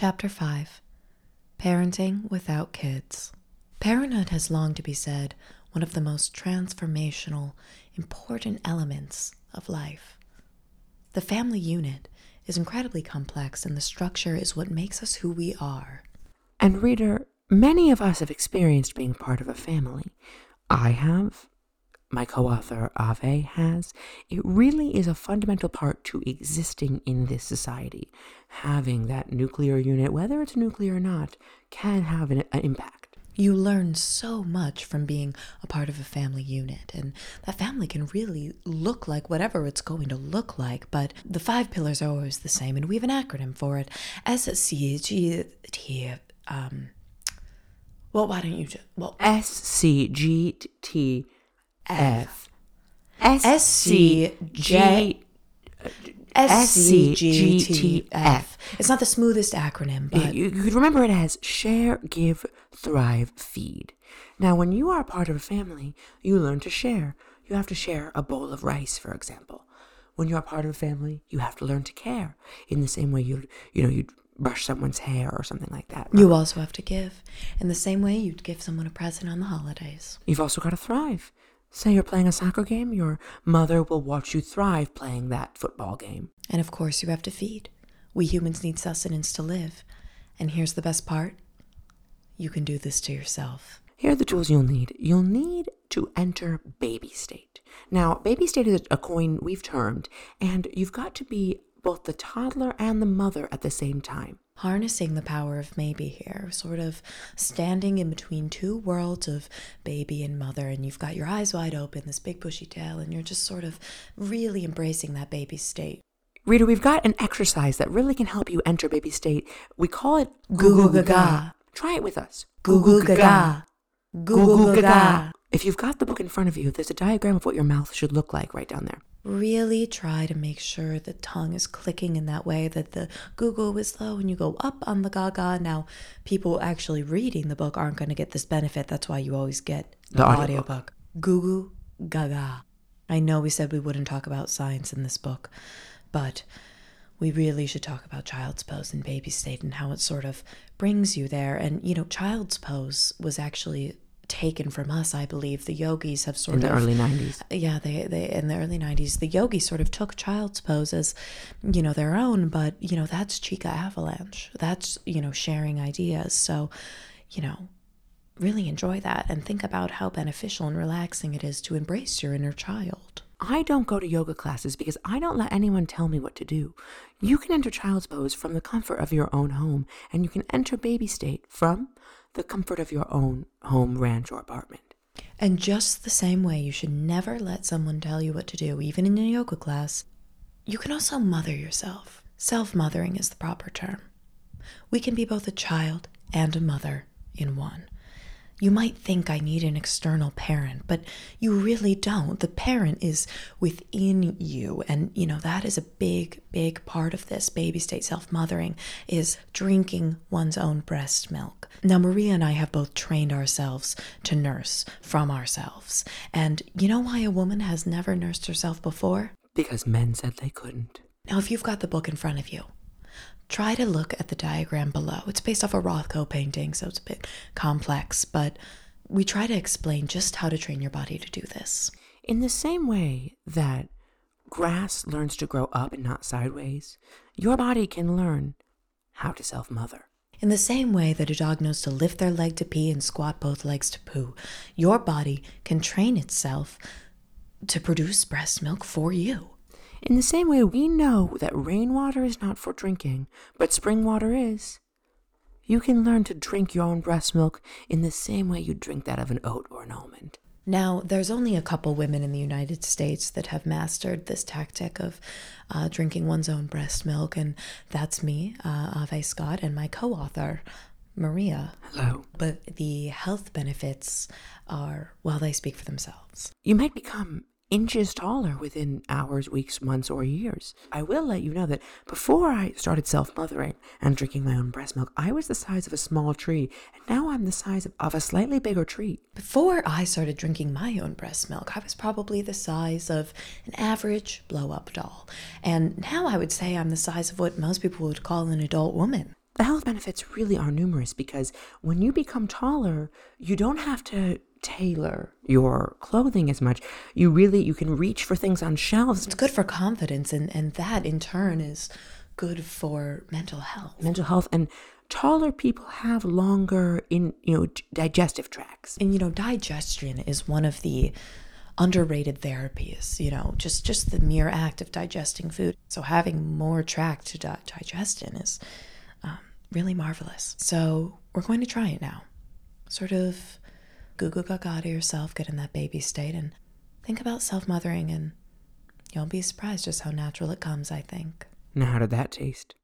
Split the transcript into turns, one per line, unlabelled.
Chapter 5 Parenting Without Kids. Parenthood has long to be said one of the most transformational, important elements of life. The family unit is incredibly complex, and the structure is what makes us who we are.
And, reader, many of us have experienced being part of a family. I have, my co author Avé has. It really is a fundamental part to existing in this society. Having that nuclear unit, whether it's nuclear or not, can have an, an impact.
You learn so much from being a part of a family unit, and that family can really look like whatever it's going to look like. But the five pillars are always the same, and we have an acronym for it S C G T. Um, well, why don't you just well
S C G T F
S C J uh, S C G T F. It's not the smoothest acronym, but
You, you could remember it as share, give, thrive, feed. Now, when you are a part of a family, you learn to share. You have to share a bowl of rice, for example. When you're part of a family, you have to learn to care. In the same way you you know you'd brush someone's hair or something like that.
you also have to give. In the same way you'd give someone a present on the holidays.
You've also got to thrive. Say you're playing a soccer game, your mother will watch you thrive playing that football game.
And of course, you have to feed. We humans need sustenance to live. And here's the best part you can do this to yourself.
Here are the tools you'll need. You'll need to enter baby state. Now, baby state is a coin we've termed, and you've got to be both the toddler and the mother at the same time.
Harnessing the power of maybe here, sort of standing in between two worlds of baby and mother, and you've got your eyes wide open, this big bushy tail, and you're just sort of really embracing that baby state.
Reader, we've got an exercise that really can help you enter baby state. We call it
Goo goo gaga.
Try it with us.
Goo goo gaga. Goo goo gaga.
If you've got the book in front of you, there's a diagram of what your mouth should look like right down there.
Really try to make sure the tongue is clicking in that way that the Google is low and you go up on the gaga. Now, people actually reading the book aren't going to get this benefit. That's why you always get the, audiobook.
audiobook.
Goo gaga. I know we said we wouldn't talk about science in this book, but we really should talk about child's pose and baby state and how it sort of brings you there. And, you know, child's pose was actually taken from us, I believe. The yogis have sort of
In the early 90s.
yeah they, they in the early 90s the yogis sort of took child's pose as you know their own but you know that's chica avalanche that's you know sharing ideas so you know really enjoy that and think about how beneficial and relaxing it is to embrace your inner child
I don't go to yoga classes because I don't let anyone tell me what to do. You can enter child's pose from the comfort of your own home, and you can enter baby state from the comfort of your own home, ranch, or apartment.
and just the same way you should never let someone tell you what to do even in a yoga class you can also mother yourself self-mothering is the proper term we can be both a child and a mother in one. You might think I need an external parent, but you really don't. The parent is within you. And, you know, that is a big, big part of this baby state self mothering is drinking one's own breast milk. Now, Maria and I have both trained ourselves to nurse from ourselves. And you know why a woman has never nursed herself before?
Because men said they couldn't.
Now, if you've got the book in front of you, try to look at the diagram below. It's based off a Rothko painting, so it's a bit complex, but we try to explain just how to train your body to do this.
In the same way that grass learns to grow up and not sideways, your body can learn how to self mother.
In the same way that a dog knows to lift their leg to pee and squat both legs to poo, your body can train itself to produce breast milk for you.
In the same way, we know that rainwater is not for drinking, but spring water is. You can learn to drink your own breast milk in the same way you drink that of an oat or an almond.
Now, there's only a couple women in the United States that have mastered this tactic of uh, drinking one's own breast milk, and that's me, uh, Avé Scott, and my co author, Maria.
Hello.
But the health benefits are, well, they speak for themselves.
You might become inches taller within hours, weeks, months, or years. I will let you know that before I started self mothering and drinking my own breast milk, I was the size of a small tree, and now I'm the size of, of a slightly bigger tree.
Before I started drinking my own breast milk, I was probably the size of an average blow up doll. And now I would say I'm the size of what most people would call an adult woman.
the health benefits really are numerous because when you become taller, you don't have to tailor your clothing as much. You really you can reach for things on shelves.
It's good for confidence and, and that in turn is good for mental health.
Mental health and taller people have longer in you know digestive tracts.
And you know, digestion is one of the underrated therapies, you know, just just the mere act of digesting food. So having more tract to di- digestion is um, really marvelous. So we're going to try it now. Sort of goo goo gaga to yourself, get in that baby state, and think about self mothering, and you'll be surprised just how natural it comes, I think.
Now, how did that taste?